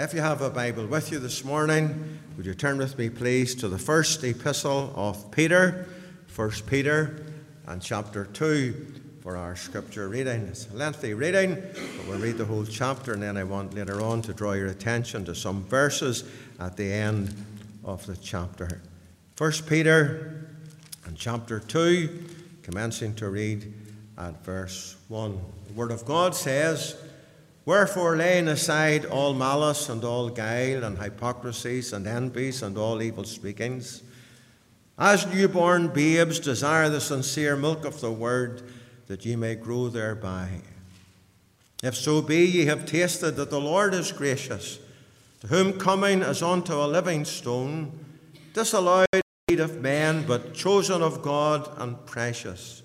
If you have a Bible with you this morning, would you turn with me, please, to the first epistle of Peter, 1 Peter, and chapter 2 for our scripture reading. It's a lengthy reading, but we'll read the whole chapter, and then I want later on to draw your attention to some verses at the end of the chapter. 1 Peter and chapter 2, commencing to read at verse 1. The Word of God says, Wherefore, laying aside all malice and all guile and hypocrisies and envies and all evil speakings, as newborn babes desire the sincere milk of the word, that ye may grow thereby. If so be ye have tasted that the Lord is gracious, to whom coming as unto a living stone, disallowed of men, but chosen of God and precious.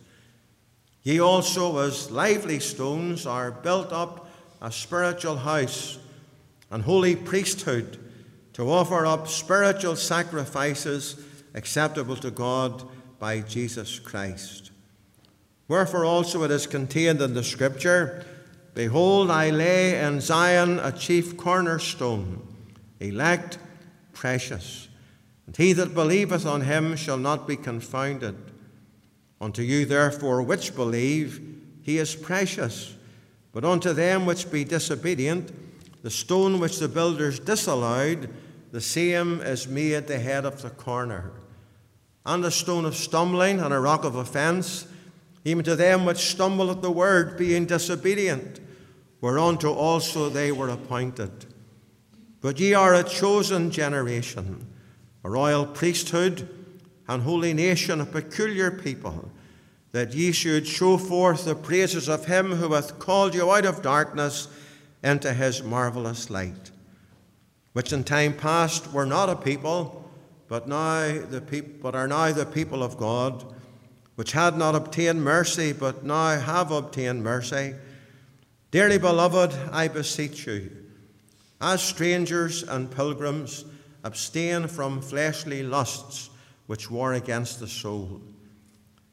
Ye also, as lively stones, are built up a spiritual house and holy priesthood to offer up spiritual sacrifices acceptable to God by Jesus Christ. Wherefore also it is contained in the Scripture Behold, I lay in Zion a chief cornerstone, elect, precious. And he that believeth on him shall not be confounded. Unto you, therefore, which believe, he is precious. But unto them which be disobedient, the stone which the builders disallowed, the same is made the head of the corner. And a stone of stumbling and a rock of offence, even to them which stumble at the word, being disobedient, whereunto also they were appointed. But ye are a chosen generation, a royal priesthood, and holy nation, a peculiar people, that ye should show forth the praises of him who hath called you out of darkness into his marvellous light, which in time past were not a people, but now the peop- but are now the people of God which had not obtained mercy, but now have obtained mercy. Dearly beloved, I beseech you, as strangers and pilgrims, abstain from fleshly lusts which war against the soul.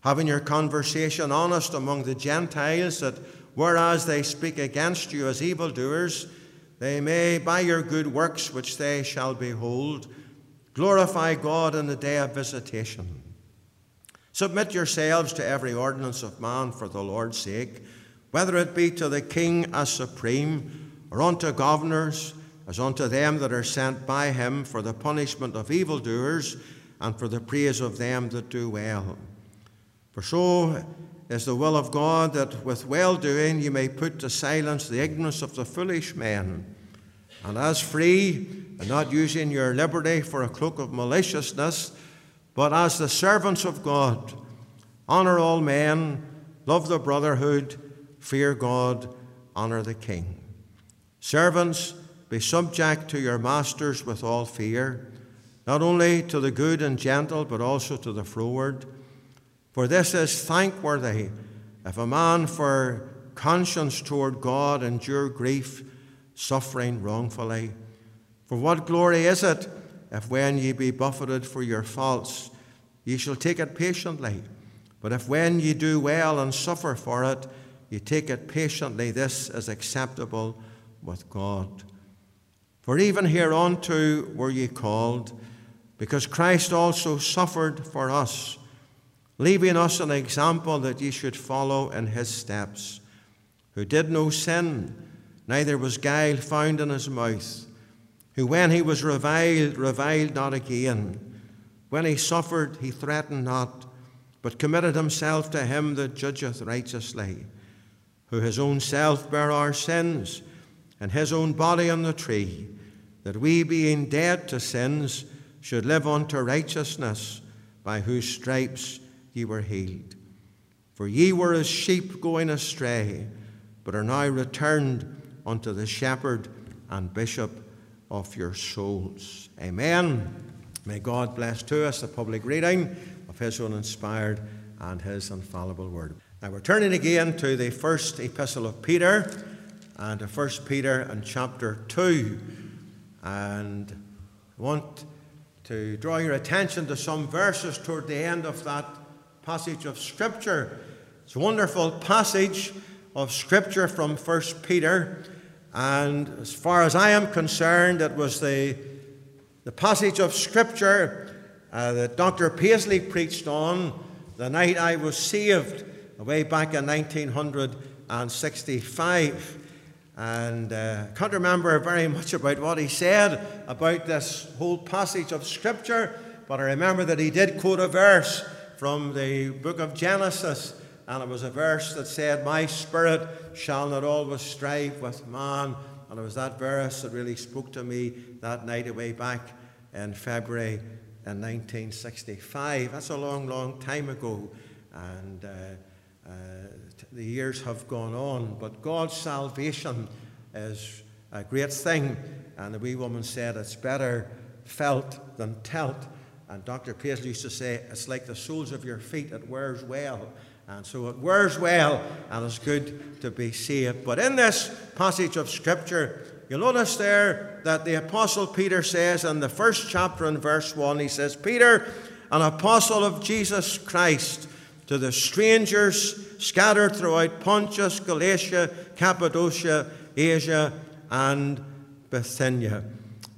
Having your conversation honest among the Gentiles, that whereas they speak against you as evildoers, they may, by your good works which they shall behold, glorify God in the day of visitation. Submit yourselves to every ordinance of man for the Lord's sake, whether it be to the king as supreme, or unto governors, as unto them that are sent by him for the punishment of evildoers, and for the praise of them that do well. For so is the will of God that with well doing you may put to silence the ignorance of the foolish men. And as free, and not using your liberty for a cloak of maliciousness, but as the servants of God, honor all men, love the brotherhood, fear God, honor the king. Servants, be subject to your masters with all fear, not only to the good and gentle, but also to the froward. For this is thankworthy if a man for conscience toward God endure grief, suffering wrongfully. For what glory is it if when ye be buffeted for your faults, ye shall take it patiently? But if when ye do well and suffer for it, ye take it patiently, this is acceptable with God. For even hereunto were ye called, because Christ also suffered for us, leaving us an example that ye should follow in his steps, who did no sin, neither was guile found in his mouth who, when he was reviled, reviled not again. When he suffered, he threatened not, but committed himself to him that judgeth righteously, who his own self bare our sins, and his own body on the tree, that we, being dead to sins, should live unto righteousness, by whose stripes ye were healed. For ye were as sheep going astray, but are now returned unto the shepherd and bishop of your souls. Amen. May God bless to us the public reading of His own inspired and His infallible word. Now we're turning again to the first epistle of Peter and to 1 Peter and chapter 2. And I want to draw your attention to some verses toward the end of that passage of Scripture. It's a wonderful passage of Scripture from 1 Peter And as far as I am concerned, it was the, the passage of Scripture uh, that Dr. Paisley preached on the night I was saved, way back in 1965. And uh, I can't remember very much about what he said about this whole passage of Scripture, but I remember that he did quote a verse from the book of Genesis, and it was a verse that said, My spirit shall not always strive with man. And it was that verse that really spoke to me that night away back in February in 1965. That's a long, long time ago. And uh, uh, the years have gone on. But God's salvation is a great thing. And the wee woman said, It's better felt than telt. And Dr. Paisley used to say, It's like the soles of your feet, it wears well. And so it wears well, and it's good to be saved. But in this passage of Scripture, you'll notice there that the Apostle Peter says in the first chapter in verse 1, he says, Peter, an apostle of Jesus Christ, to the strangers scattered throughout Pontus, Galatia, Cappadocia, Asia, and Bithynia.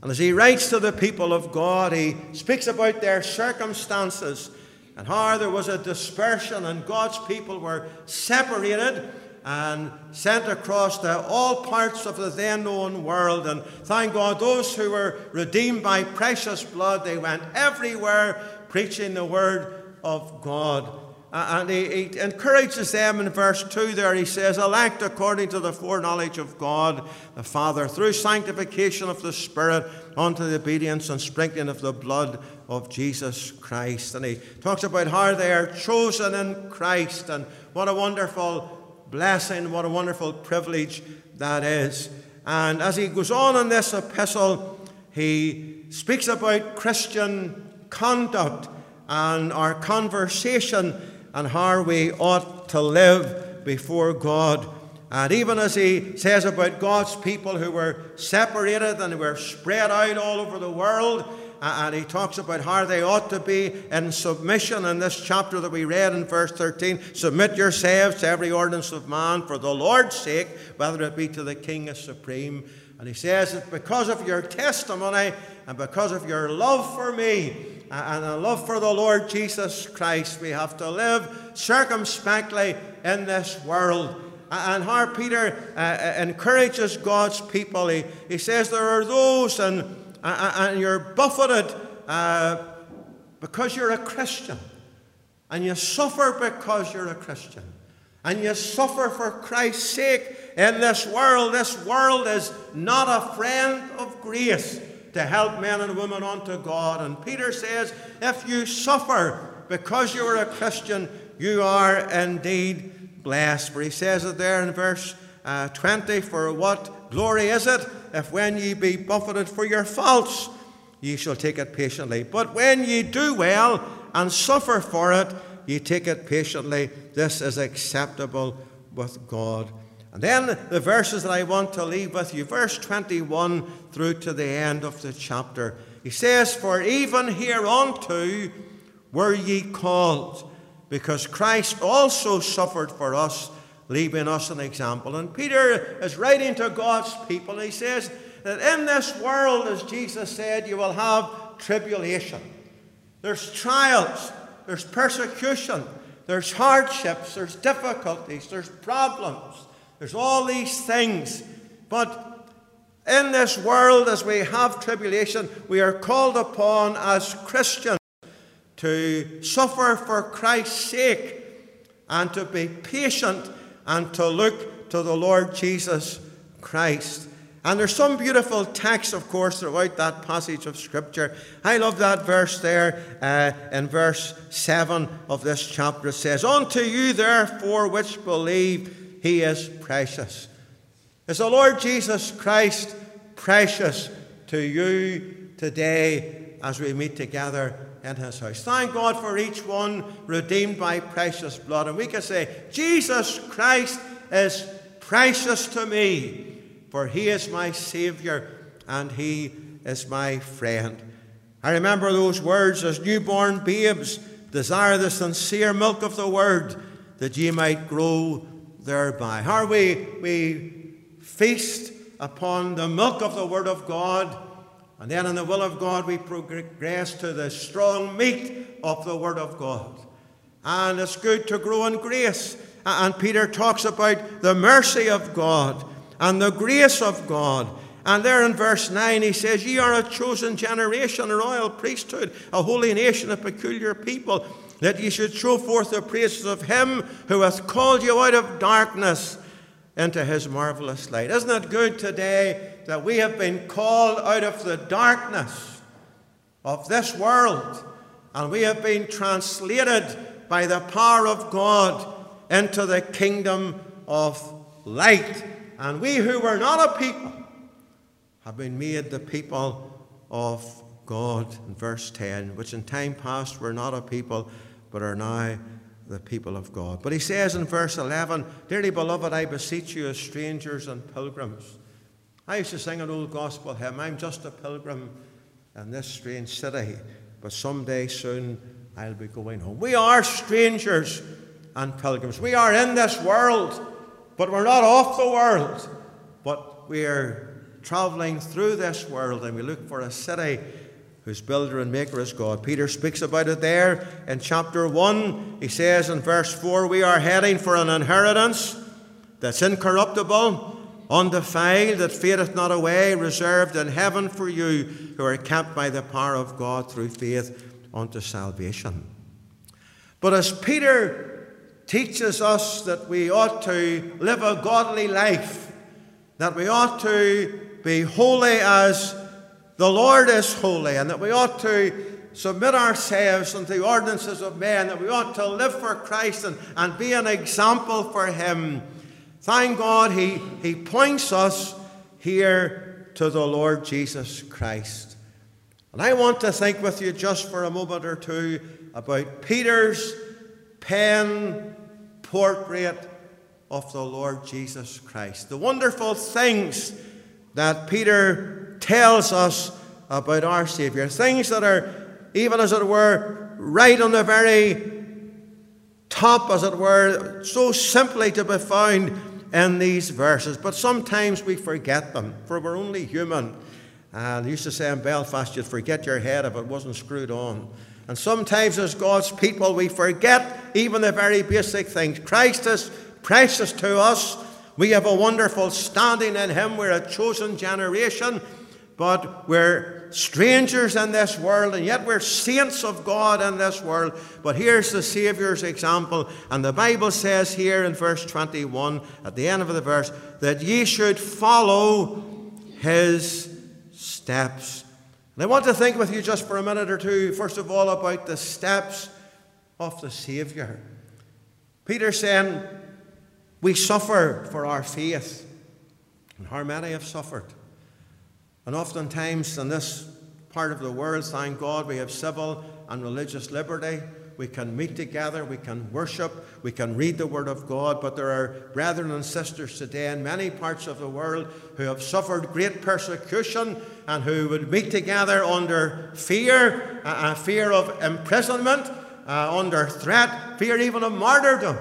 And as he writes to the people of God, he speaks about their circumstances and how there was a dispersion and God's people were separated and sent across to all parts of the then known world. And thank God, those who were redeemed by precious blood, they went everywhere preaching the word of God. Uh, and he, he, encourages them in verse 2 there. He says, Elect according to the foreknowledge of God the Father, through sanctification of the Spirit, unto the obedience and sprinkling of the blood of Jesus Christ. And he talks about how they are chosen in Christ and what a wonderful blessing, what a wonderful privilege that is. And as he goes on in this epistle, he speaks about Christian conduct and our conversation and how we ought to live before God. And even as he says about God's people who were separated and were spread out all over the world, and he talks about how they ought to be in submission in this chapter that we read in verse 13. Submit yourselves to every ordinance of man for the Lord's sake, whether it be to the King as supreme. And he says that because of your testimony and because of your love for me and a love for the Lord Jesus Christ, we have to live circumspectly in this world. And how Peter uh, uh, encourages God's people, he, he says there are those and and you're buffeted uh, because you're a Christian. And you suffer because you're a Christian. And you suffer for Christ's sake in this world. This world is not a friend of grace to help men and women unto God. And Peter says, if you suffer because you are a Christian, you are indeed blessed. For he says it there in verse uh, 20 For what glory is it if when ye be buffeted for your faults, ye shall take it patiently? But when ye do well and suffer for it, ye take it patiently. This is acceptable with God. And then the verses that I want to leave with you, verse 21 through to the end of the chapter. He says, For even hereunto were ye called, because Christ also suffered for us leaving us an example. And Peter is writing to God's people, he says that in this world, as Jesus said, you will have tribulation. There's trials, there's persecution, there's hardships, there's difficulties, there's problems, there's all these things. But in this world, as we have tribulation, we are called upon as Christians to suffer for Christ's sake and to be patient and to look to the Lord Jesus Christ. And there's some beautiful text, of course, throughout that passage of Scripture. I love that verse there uh, in verse 7 of this chapter. It says, Unto you, therefore, which believe, he is precious. Is the Lord Jesus Christ precious to you today as we meet together in his house. Thank God for each one redeemed by precious blood. And we can say, Jesus Christ is precious to me, for he is my Savior and he is my friend. I remember those words as newborn babes desire the sincere milk of the word that ye might grow thereby. How we, we feast upon the milk of the Word of God. And then, in the will of God, we progress to the strong meat of the Word of God. And it's good to grow in grace. And Peter talks about the mercy of God and the grace of God. And there in verse 9, he says, Ye are a chosen generation, a royal priesthood, a holy nation, a peculiar people, that ye should show forth the praises of him who hath called you out of darkness into his marvelous light. Isn't it good today that we have been called out of the darkness of this world and we have been translated by the power of God into the kingdom of light? And we who were not a people have been made the people of God, in verse 10, which in time past were not a people, but are now the people of God. But he says in verse 11, Dearly beloved, I beseech you as strangers and pilgrims. I used to sing an old gospel hymn, I'm just a pilgrim in this strange city, but someday soon I'll be going home. We are strangers and pilgrims. We are in this world, but we're not off the world. But we're traveling through this world and we look for a city whose builder and maker is God. Peter speaks about it there in chapter 1. He says in verse 4 We are heading for an inheritance that's incorruptible, undefiled, that fadeth not away, reserved in heaven for you who are kept by the power of God through faith unto salvation. But as Peter teaches us that we ought to live a godly life, that we ought to be holy as the Lord is holy, and that we ought to submit ourselves unto the ordinances of men, that we ought to live for Christ and, and be an example for Him. Thank God he, he points us here to the Lord Jesus Christ. And I want to think with you just for a moment or two about Peter's pen portrait of the Lord Jesus Christ. The wonderful things that Peter tells us about our Savior. Things that are, even as it were, right on the very top, as it were, so simply to be found in these verses. But sometimes we forget them, for we're only human. And they used to say in Belfast, you'd forget your head if it wasn't screwed on. And sometimes, as God's people, we forget even the very basic things. Christ is precious to us. We have a wonderful standing in Him. We're a chosen generation, but we're strangers in this world, and yet we're saints of God in this world. But here's the Saviour's example, and the Bible says here in verse 21, at the end of the verse, that ye should follow His steps. And I want to think with you just for a minute or two, first of all, about the steps of the Saviour. Peter saying, we suffer for our faith. And how many have suffered? And oftentimes in this part of the world, thank God, we have civil and religious liberty. We can meet together, we can worship, we can read the Word of God, but there are brethren and sisters today in many parts of the world who have suffered great persecution and who would meet together under fear, uh, fear of imprisonment, uh, under threat, fear even of martyrdom.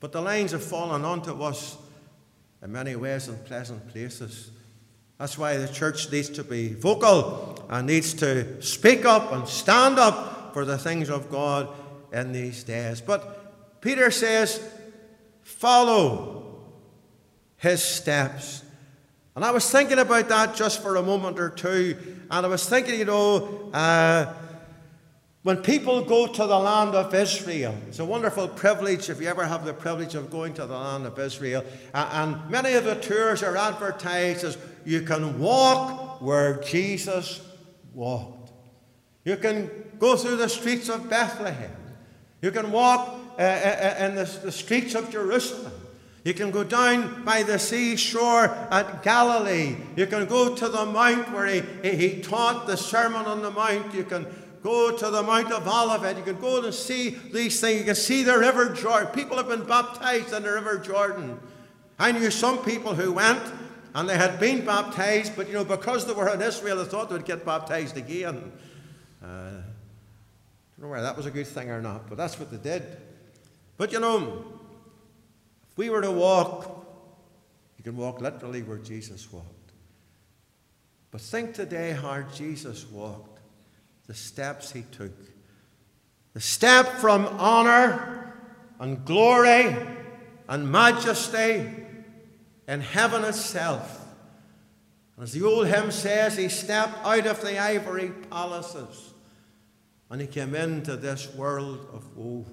But the lines have fallen onto us in many ways in pleasant places. That's why the church needs to be vocal and needs to speak up and stand up for the things of God in these days. But Peter says, follow his steps. And I was thinking about that just for a moment or two. And I was thinking, you know, uh, when people go to the land of Israel, it's a wonderful privilege if you ever have the privilege of going to the land of Israel. And many of the tours are advertised as you can walk where Jesus walked. You can go through the streets of Bethlehem. You can walk uh, uh, uh in the, streets of Jerusalem. You can go down by the seashore at Galilee. You can go to the mount where he, he taught the Sermon on the Mount. You can go to the Mount of Olivet. You can go and see these things. You can see the River Jordan. People have been baptized in the River Jordan. I knew some people who went and they had been baptized, but you know, because they were in Israel, they thought they would get baptized again. Uh, I don't know whether that was a good thing or not, but that's what they did. But you know, if we were to walk You can walk literally where Jesus walked. But think today how Jesus walked, the steps he took. The step from honor and glory and majesty in heaven itself. As the old hymn says, he stepped out of the ivory palaces and he came into this world of woe.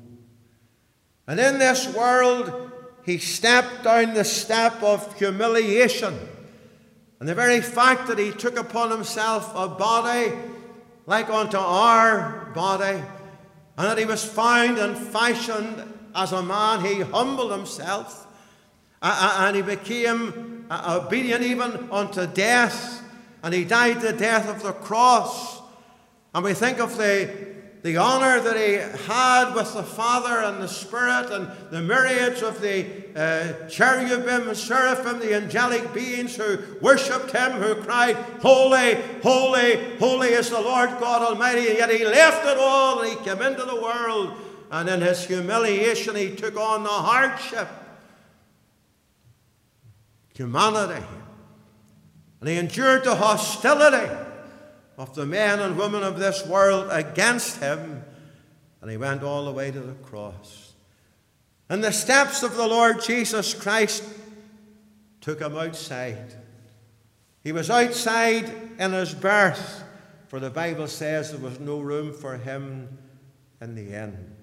And in this world, he stepped down the step of humiliation. And the very fact that he took upon himself a body like unto our body, and that he was found and fashioned as a man, he humbled himself and he became obedient even unto death, and he died the death of the cross. And we think of the the honor that he had with the Father and the Spirit and the myriads of the uh, cherubim and seraphim, the angelic beings who worshipped him, who cried, Holy, holy, holy is the Lord God Almighty. And yet he left it all and he came into the world. And in his humiliation, he took on the hardship, humanity, and he endured the hostility of the men and women of this world against him, and he went all the way to the cross. And the steps of the Lord Jesus Christ took him outside. He was outside in his birth, for the Bible says there was no room for him in the inn.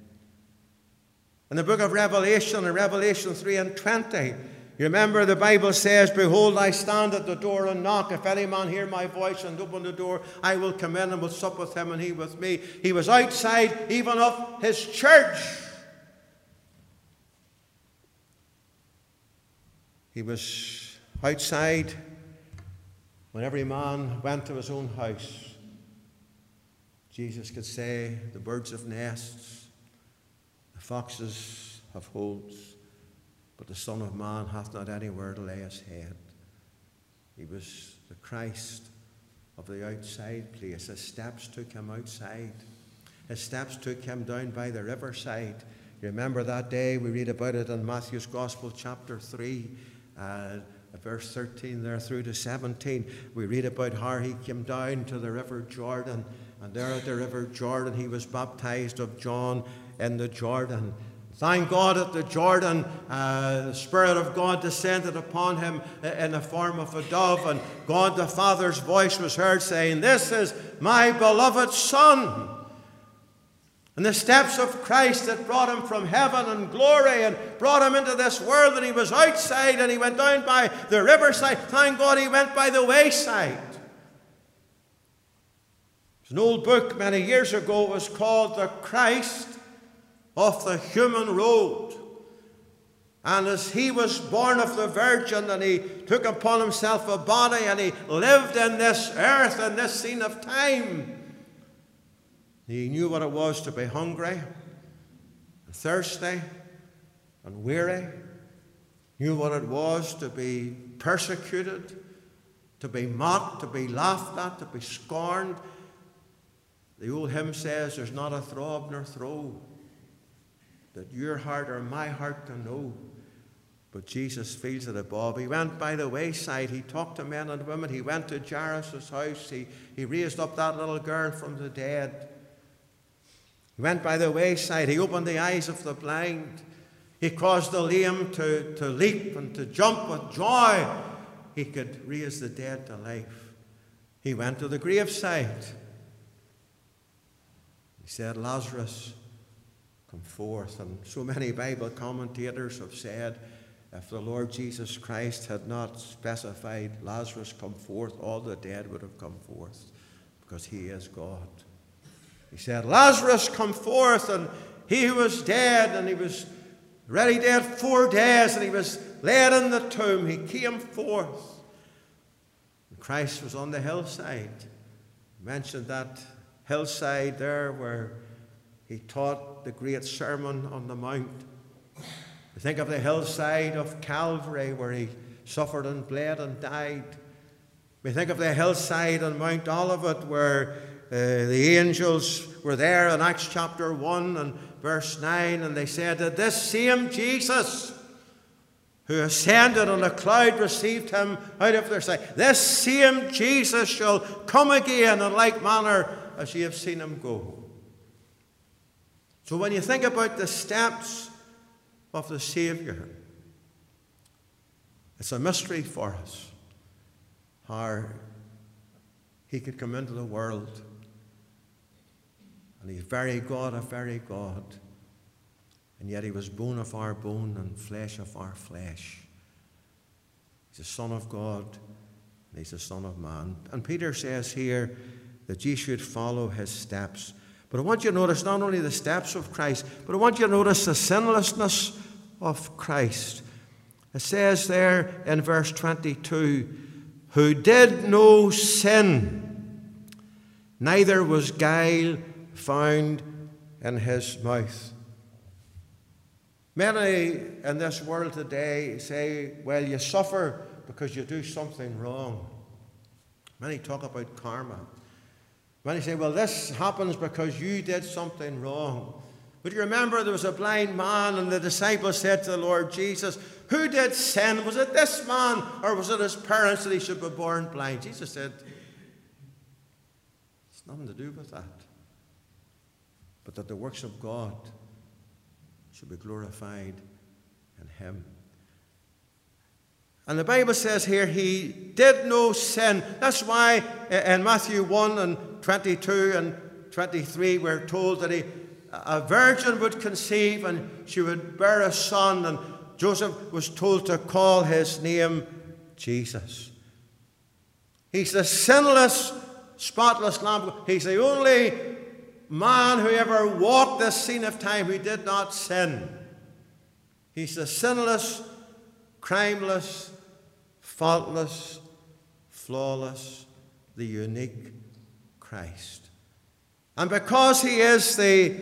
In the book of Revelation, in Revelation 3 and 20, you remember the Bible says, Behold, I stand at the door and knock. If any man hear my voice and open the door, I will come in and will sup with him and he with me. He was outside even of his church. He was outside when every man went to his own house. Jesus could say, The birds have nests, the foxes have holes but the Son of Man hath not anywhere to lay his head. He was the Christ of the outside place. His steps took him outside. His steps took him down by the riverside. You remember that day? We read about it in Matthew's Gospel, chapter 3, uh, verse 13 there through to 17. We read about how he came down to the river Jordan, and there at the river Jordan he was baptized of John in the Jordan. Thank God at the Jordan, uh, the Spirit of God descended upon him in the form of a dove, and God the Father's voice was heard saying, This is my beloved Son. And the steps of Christ that brought him from heaven and glory and brought him into this world, and he was outside and he went down by the riverside. Thank God he went by the wayside. There's an old book many years ago, it was called The Christ of the human road. And as he was born of the Virgin and he took upon himself a body and he lived in this earth and this scene of time, he knew what it was to be hungry, and thirsty, and weary, knew what it was to be persecuted, to be mocked, to be laughed at, to be scorned. The old hymn says, There's not a throb nor throe that your heart or my heart can know. But Jesus feels it above. He went by the wayside. He talked to men and women. He went to Jairus' house. He, he raised up that little girl from the dead. He went by the wayside. He opened the eyes of the blind. He caused the lame to, to leap and to jump with joy. He could raise the dead to life. He went to the graveside. He said, Lazarus, come forth. And so many Bible commentators have said if the Lord Jesus Christ had not specified Lazarus come forth, all the dead would have come forth because he is God. He said, Lazarus come forth, and he was dead, and he was ready dead four days, and he was laid in the tomb, he came forth. And Christ was on the hillside. mentioned that hillside there where he taught the great Sermon on the Mount. We think of the hillside of Calvary where he suffered and bled and died. We think of the hillside on Mount Olivet where uh, the angels were there in Acts chapter 1 and verse 9, and they said that this same Jesus who ascended on a cloud received him out of their sight. This same Jesus shall come again in like manner as ye have seen him go. So when you think about the steps of the Saviour, it's a mystery for us how he could come into the world and he's very God a very God and yet he was bone of our bone and flesh of our flesh. He's the Son of God, and he's the Son of man. And Peter says here that ye should follow his steps. But I want you to notice not only the steps of Christ, but I want you to notice the sinlessness of Christ. It says there in verse 22 who did no sin, neither was guile found in his mouth. Many in this world today say, well, you suffer because you do something wrong. Many talk about karma. Many say, well, this happens because you did something wrong. But you remember there was a blind man, and the disciples said to the Lord Jesus, Who did sin? Was it this man, or was it his parents that he should be born blind? Jesus said, It's nothing to do with that, but that the works of God should be glorified in him. And the Bible says here, he did no sin. That's why uh, in Matthew 1 and 22 and 23, we're told that he, a virgin would conceive and she would bear a son, and Joseph was told to call his name Jesus. He's the sinless, spotless Lamb. He's the only man who ever walked this scene of time who did not sin. He's the sinless, crimeless, faultless, flawless, the unique Christ. And because he is the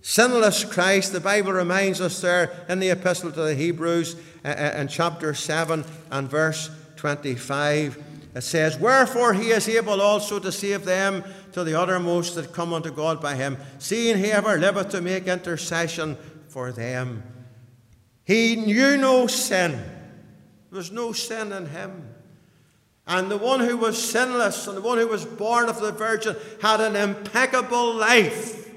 sinless Christ, the Bible reminds us there in the Epistle to the Hebrews uh, uh, in chapter 7 and verse 25. It says, Wherefore he is able also to save them to the uttermost that come unto God by him, seeing he ever liveth to make intercession for them. He knew no sin. There was no sin in him. And the one who was sinless and the one who was born of the Virgin had an impeccable life.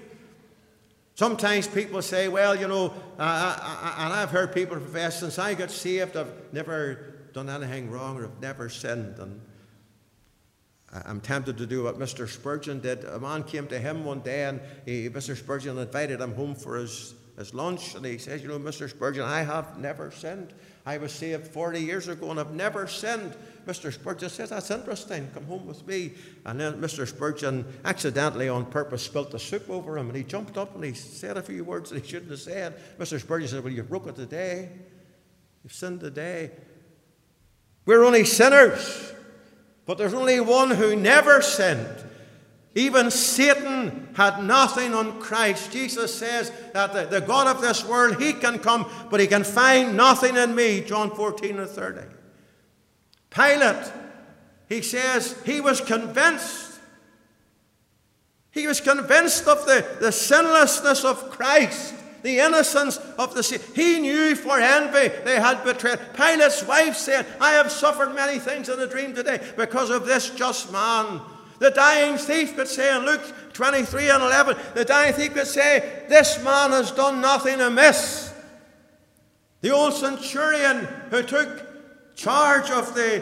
Sometimes people say, well, you know, uh, and I've heard people profess, since I got saved, I've never done anything wrong or I've never sinned. And I'm tempted to do what Mr. Spurgeon did. A man came to him one day and he, Mr. Spurgeon invited him home for his, his lunch. And he says, You know, Mr. Spurgeon, I have never sinned. I was saved 40 years ago and I've never sinned. Mr. Spurgeon says, That's interesting. Come home with me. And then Mr. Spurgeon accidentally, on purpose, spilt the soup over him. And he jumped up and he said a few words that he shouldn't have said. Mr. Spurgeon said, Well, you broke it today. You've sinned today. We're only sinners. But there's only one who never sinned. Even Satan had nothing on Christ. Jesus says that the, the, God of this world, he can come, but he can find nothing in me. John 14 and 30. Pilate, he says he was convinced. He was convinced of the, the sinlessness of Christ the innocence of the sea. He knew for envy they had betrayed. Pilate's wife said, I have suffered many things in a dream today because of this just man. The dying thief could say in Luke 23 and 11, the dying thief could say, This man has done nothing amiss. The old centurion who took charge of the,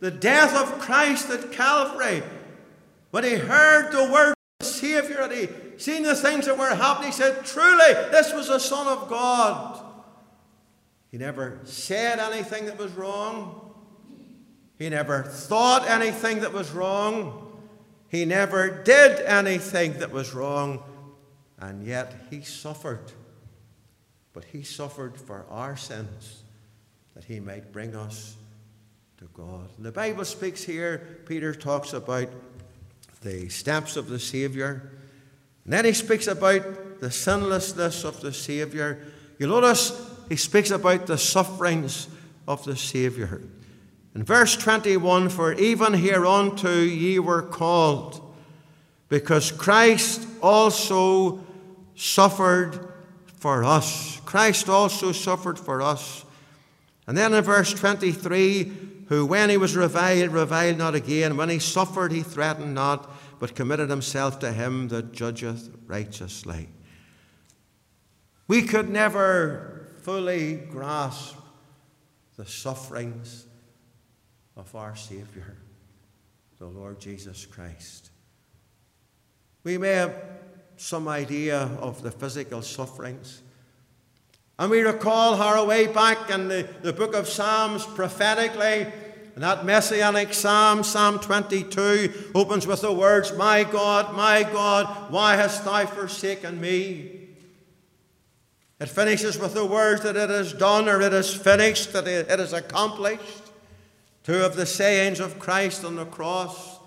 the death of Christ at Calvary, when he heard the word of the Savior and he seen the things that were happening, he said, Truly, this was the Son of God. He never said anything that was wrong. He never thought anything that was wrong. He never did anything that was wrong. And yet he suffered. But he suffered for our sins that he might bring us to God. And The Bible speaks here, Peter talks about the steps of the Savior. And then he speaks about the sinlessness of the Saviour. You notice he speaks about the sufferings of the Saviour. In verse 21, for even hereunto ye were called, because Christ also suffered for us. Christ also suffered for us, And then in verse 23, who when he was reviled, reviled not again. When he suffered, he threatened not, but committed himself to him that judgeth righteously. We could never fully grasp the sufferings of our Saviour, the Lord Jesus Christ. We may have some idea of the physical sufferings. And we recall our way back in the, the book of Psalms prophetically, and that messianic psalm, Psalm 22, opens with the words, My God, my God, why hast thou forsaken me? It finishes with the words that it is done or it is finished, that it is accomplished. Two of the sayings of Christ on the cross.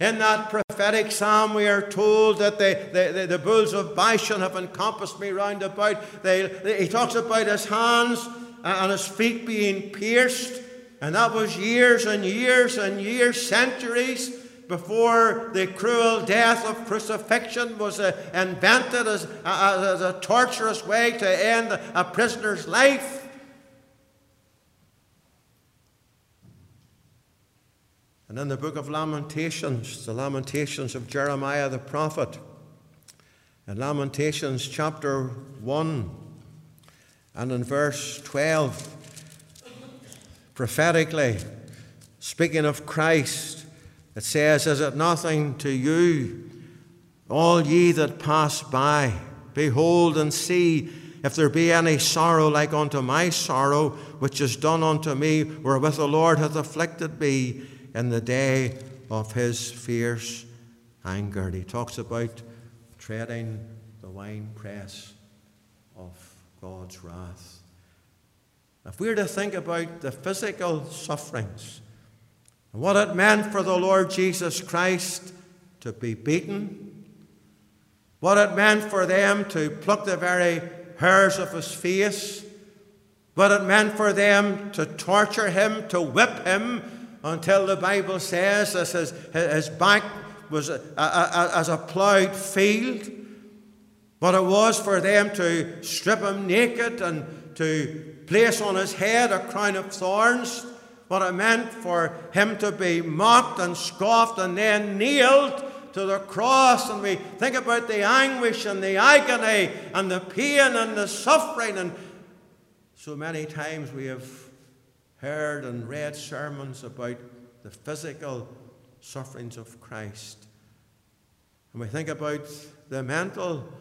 In that prophetic psalm, we are told that the, the, the, the bulls of Bashan have encompassed me round about. They, they, he talks about his hands and his feet being pierced. And that was years and years and years, centuries before the cruel death of crucifixion was uh, invented as, as, as a torturous way to end a prisoner's life. And in the book of Lamentations, the Lamentations of Jeremiah the prophet, in Lamentations chapter 1 and in verse 12, prophetically, speaking of Christ, it says, Is it nothing to you, all ye that pass by? Behold and see if there be any sorrow like unto my sorrow, which is done unto me, wherewith the Lord hath afflicted me in the day of his fierce anger. He talks about treading the winepress of God's wrath. If we are to think about the physical sufferings and what it meant for the Lord Jesus Christ to be beaten, what it meant for them to pluck the very hairs of his face, what it meant for them to torture him, to whip him, until the Bible says as his, his back was a, a, a, as a ploughed field. What it was for them to strip him naked and to place on his head a crown of thorns. What it meant for him to be mocked and scoffed and then nailed to the cross. And we think about the anguish and the agony and the pain and the suffering. And so many times we have heard and read sermons about the physical sufferings of Christ. And we think about the mental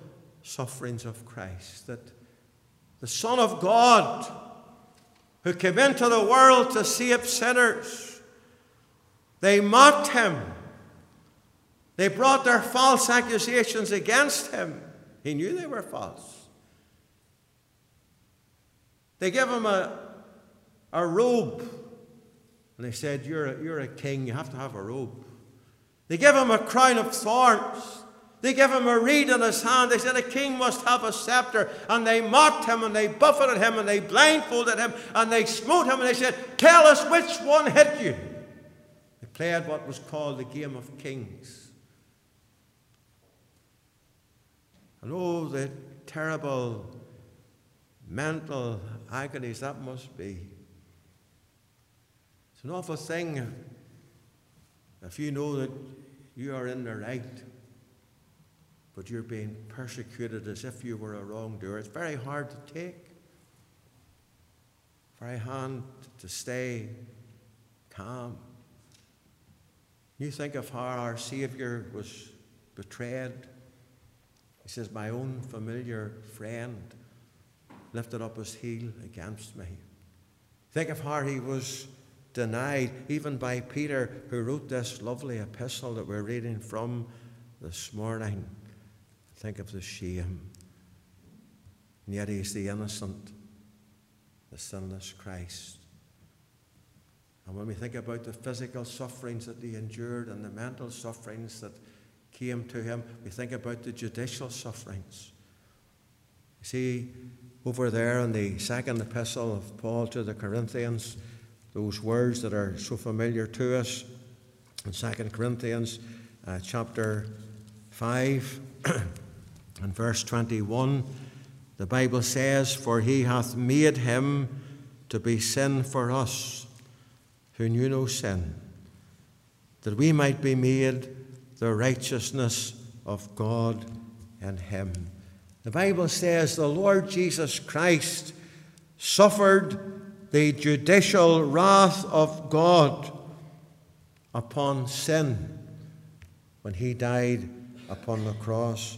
sufferings of Christ, that the Son of God, who came into the world to save sinners, they mocked him. They brought their false accusations against him. He knew they were false. They gave him a, a robe. And they said, you're a, you're a king, you have to have a robe. They gave him a crown of thorns. They gave him a reed in his hand. They said a king must have a scepter. And they mocked him and they buffeted him and they blindfolded him and they smote him and they said, Tell us which one hit you. They played what was called the game of kings. And oh, the terrible mental agonies that must be. It's an awful thing if you know that you are in the right, but you're being persecuted as if you were a wrongdoer. It's very hard to take, very hard to stay calm. You think of how our Savior was betrayed. He says, My own familiar friend lifted up his heel against me. Think of how he was denied, even by Peter, who wrote this lovely epistle that we're reading from this morning. Think of the shame. And yet he's the innocent, the sinless Christ. And when we think about the physical sufferings that he endured and the mental sufferings that came to him, we think about the judicial sufferings. You see, over there in the second epistle of Paul to the Corinthians, those words that are so familiar to us in 2 Corinthians uh, chapter 5 and verse 21. The Bible says, For he hath made him to be sin for us who knew no sin, that we might be made the righteousness of God in him. The Bible says the Lord Jesus Christ suffered the judicial wrath of God upon sin when he died upon the cross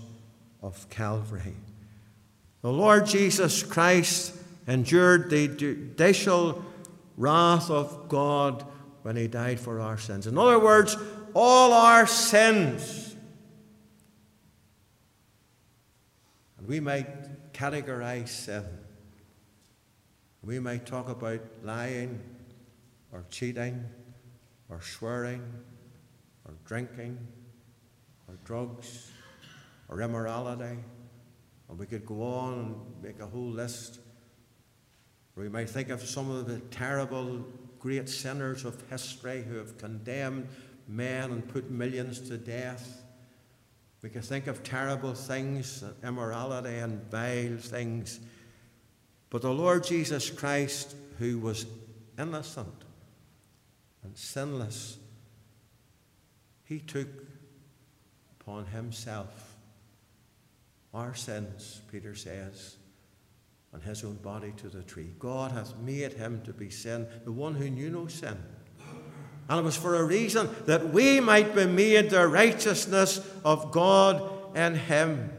of Calvary. The Lord Jesus Christ endured the judicial wrath of God when he died for our sins. In other words, all our sins. And we might categorize sin. We might talk about lying or cheating or swearing or drinking or drugs or immorality. And we could go on and make a whole list. We might think of some of the terrible, great sinners of history who have condemned men and put millions to death. We can think of terrible things, immorality and vile things. But the Lord Jesus Christ, who was innocent and sinless, he took upon himself our sins, Peter says, on his own body to the tree. God hath made him to be sin, the one who knew no sin. And it was for a reason that we might be made the righteousness of God in him.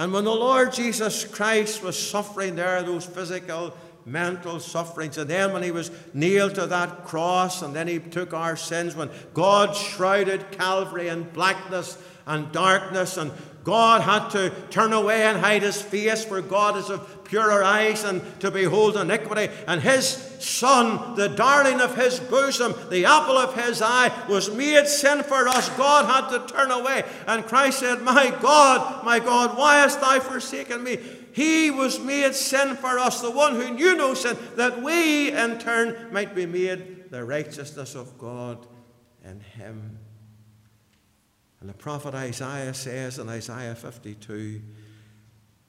And when the Lord Jesus Christ was suffering there, those physical, mental sufferings, and then when he was nailed to that cross, and then he took our sins, when God shrouded Calvary in blackness and darkness, and God had to turn away and hide his face, for God is of purer eyes and to behold iniquity. And his son, the darling of his bosom, the apple of his eye, was made sin for us. God had to turn away. And Christ said, My God, my God, why hast thou forsaken me? He was made sin for us, the one who knew no sin, that we in turn might be made the righteousness of God in him. And the prophet Isaiah says in Isaiah 52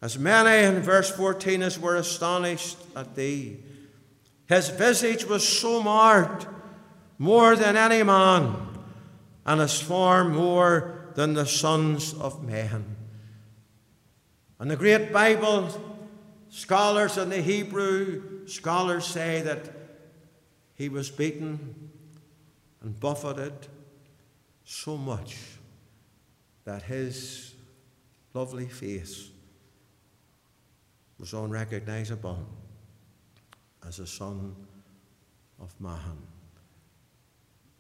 As many in verse 14 as were astonished at thee, his visage was so marked, more than any man, and his form more than the sons of men. And the great Bible scholars and the Hebrew scholars say that he was beaten and buffeted so much that his lovely face was unrecognizable as a son of Mahan.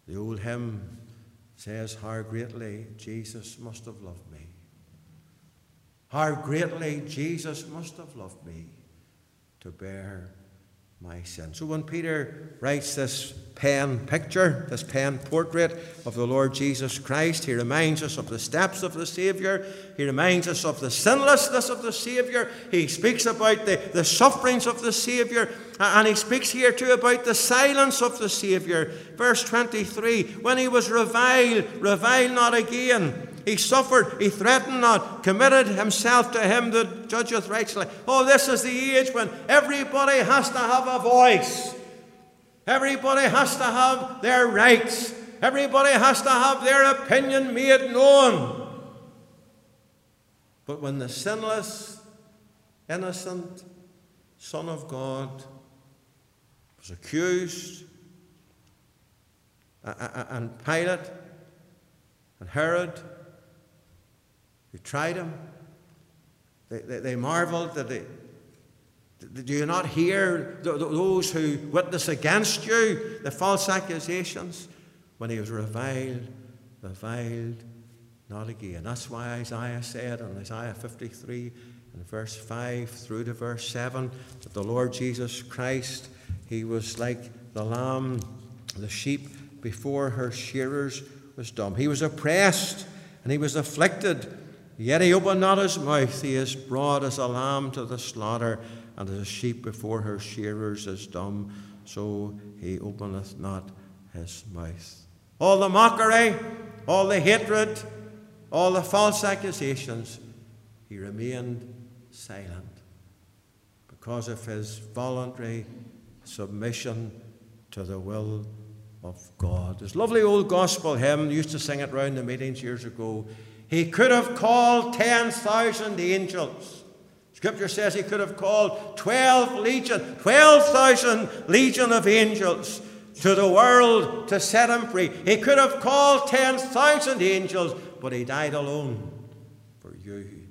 The old hymn says, How greatly Jesus must have loved me. How greatly Jesus must have loved me to bear my sin. So when Peter writes this pen picture, this pen portrait of the Lord Jesus Christ, he reminds us of the steps of the Saviour. He reminds us of the sinlessness of the Saviour. He speaks about the, the sufferings of the Saviour. And he speaks here too about the silence of the Saviour. Verse 23 When he was reviled, revile not again. He suffered, he threatened not, committed himself to him that judgeth righteously. Oh, this is the age when everybody has to have a voice. Everybody has to have their rights. Everybody has to have their opinion made known. But when the sinless, innocent Son of God was accused, and Pilate and Herod they tried him. They, they, they marveled that they, do you not hear those who witness against you the false accusations? When he was reviled, reviled not again. That's why Isaiah said in Isaiah 53 in verse 5 through to verse 7 that the Lord Jesus Christ, he was like the lamb, the sheep before her shearers was dumb. He was oppressed and he was afflicted Yet he opened not his mouth. He is brought as a lamb to the slaughter, and as a sheep before her shearers is dumb, so he openeth not his mouth. All the mockery, all the hatred, all the false accusations, he remained silent because of his voluntary submission to the will of God. This lovely old gospel hymn, used to sing it round the meetings years ago. He could have called 10,000 angels. Scripture says he could have called 12 legion, 12,000 legion of angels to the world to set him free. He could have called 10,000 angels, but he died alone for you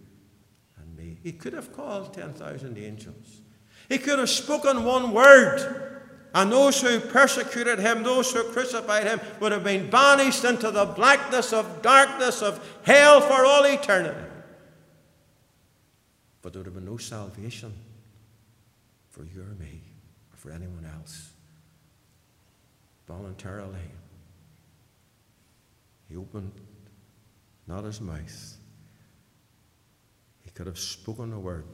and me. He could have called 10,000 angels. He could have spoken one word, and those who persecuted him, those who crucified him, would have been banished into the blackness of darkness of hell for all eternity. But there would have been no salvation for you or me, or for anyone else. Voluntarily, he opened not his mouth. He could have spoken a word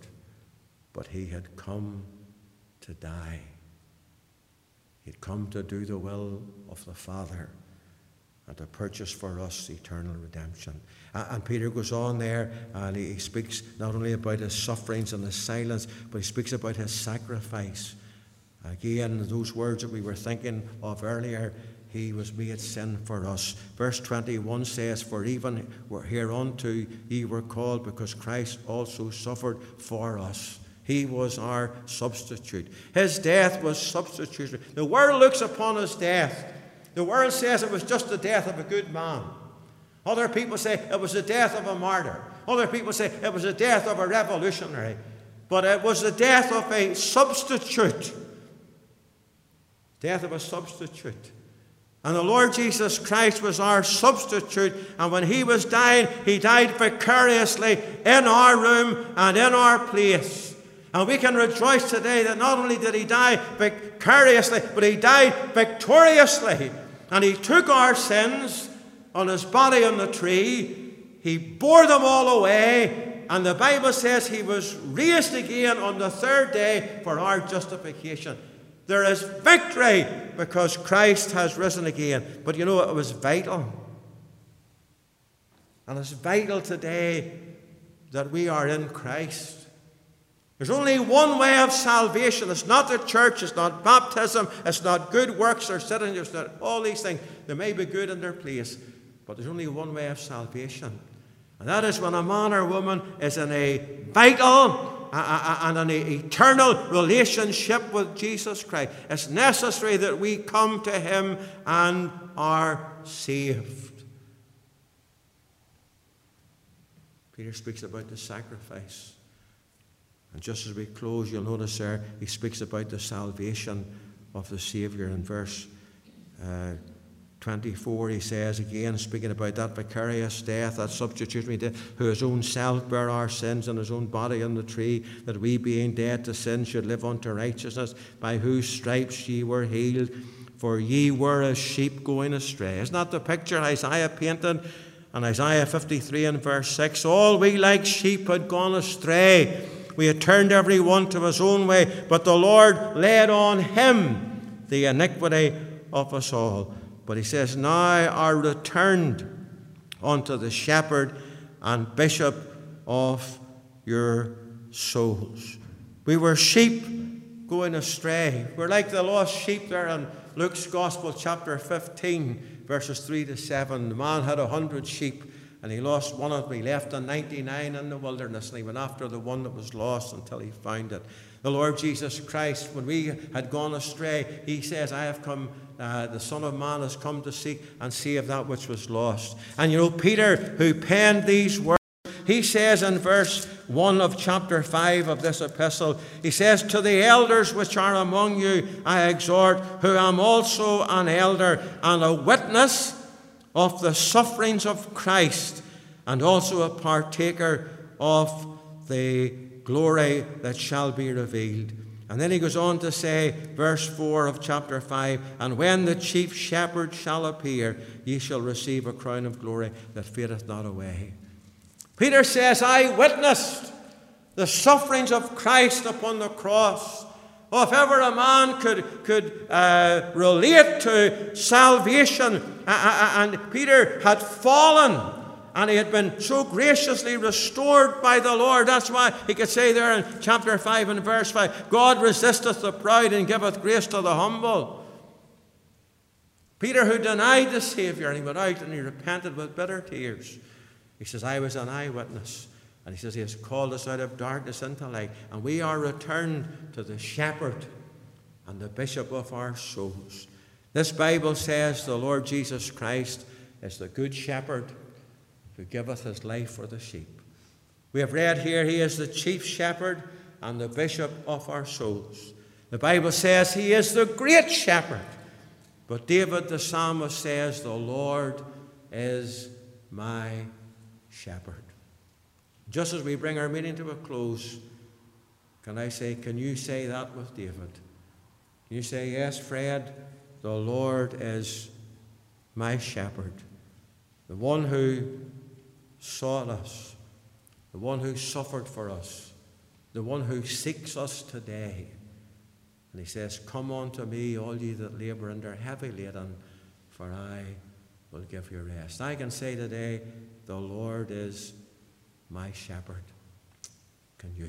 but he had come to die. He'd come to do the will of the Father and to purchase for us eternal redemption. And Peter goes on there and he speaks not only about his sufferings and his silence, but he speaks about his sacrifice. Again, those words that we were thinking of earlier, he was made sin for us. Verse 21 says, For even hereunto ye were called, because Christ also suffered for us he was our substitute. His death was substitutionary. The world looks upon his death. The world says it was just the death of a good man. Other people say it was the death of a martyr. Other people say it was the death of a revolutionary. But it was the death of a substitute. Death of a substitute. And the Lord Jesus Christ was our substitute. And when he was dying, he died vicariously in our room and in our place. And we can rejoice today that not only did he die vicariously, but he died victoriously. And he took our sins on his body on the tree, he bore them all away, and the Bible says he was raised again on the third day for our justification. There is victory because Christ has risen again. But you know, it was vital. And it's vital today that we are in Christ. There's only one way of salvation. It's not the church, it's not baptism, it's not good works or sitting, it's not all these things. They may be good in their place, but there's only one way of salvation. And that is when a man or woman is in a vital and an eternal relationship with Jesus Christ. It's necessary that we come to Him and are saved. Peter speaks about the sacrifice. And just as we close, you'll notice there he speaks about the salvation of the Saviour in verse uh, 24. He says, again, speaking about that vicarious death, that substitutionary death, who his own self bare our sins in his own body on the tree, that we, being dead to sin, should live unto righteousness, by whose stripes ye were healed. For ye were as sheep going astray. Isn't that the picture Isaiah painted? And Isaiah 53 and verse 6 All we like sheep had gone astray we had turned every one to his own way, but the Lord laid on him the iniquity of us all. But he says, Now are returned unto the shepherd and bishop of your souls. We were sheep going astray. We're like the lost sheep there in Luke's Gospel, chapter 15, verses 3 to 7. The man had a hundred sheep and he lost one of them. He left the 99 in the wilderness, and he went after the one that was lost until he found it. The Lord Jesus Christ, when we had gone astray, he says, I have come, uh, the Son of Man has come to seek and save that which was lost. And you know, Peter, who penned these words, he says in verse 1 of chapter 5 of this epistle, he says, To the elders which are among you, I exhort, who am also an elder and a witness of the sufferings of Christ and also a partaker of the glory that shall be revealed. And then he goes on to say, verse 4 of chapter 5 And when the chief shepherd shall appear, ye shall receive a crown of glory that fadeth not away. Peter says, I witnessed the sufferings of Christ upon the cross. Oh, if ever a man could, could uh, relate to salvation, and Peter had fallen and he had been so graciously restored by the Lord. That's why he could say there in chapter 5 and verse 5 God resisteth the proud and giveth grace to the humble. Peter, who denied the Savior, and he went out and he repented with bitter tears. He says, I was an eyewitness. And he says, He has called us out of darkness into light. And we are returned to the shepherd and the bishop of our souls. This Bible says the Lord Jesus Christ is the good shepherd who giveth his life for the sheep. We have read here, He is the chief shepherd and the bishop of our souls. The Bible says He is the great shepherd. But David the psalmist says, The Lord is my shepherd. Just as we bring our meeting to a close, can I say, can you say that with David? Can you say, Yes, Fred, the Lord is my shepherd, the one who sought us, the one who suffered for us, the one who seeks us today. And he says, Come unto me, all ye that labour and are heavy laden, for I will give you rest. I can say today, the Lord is my shepherd. Can you?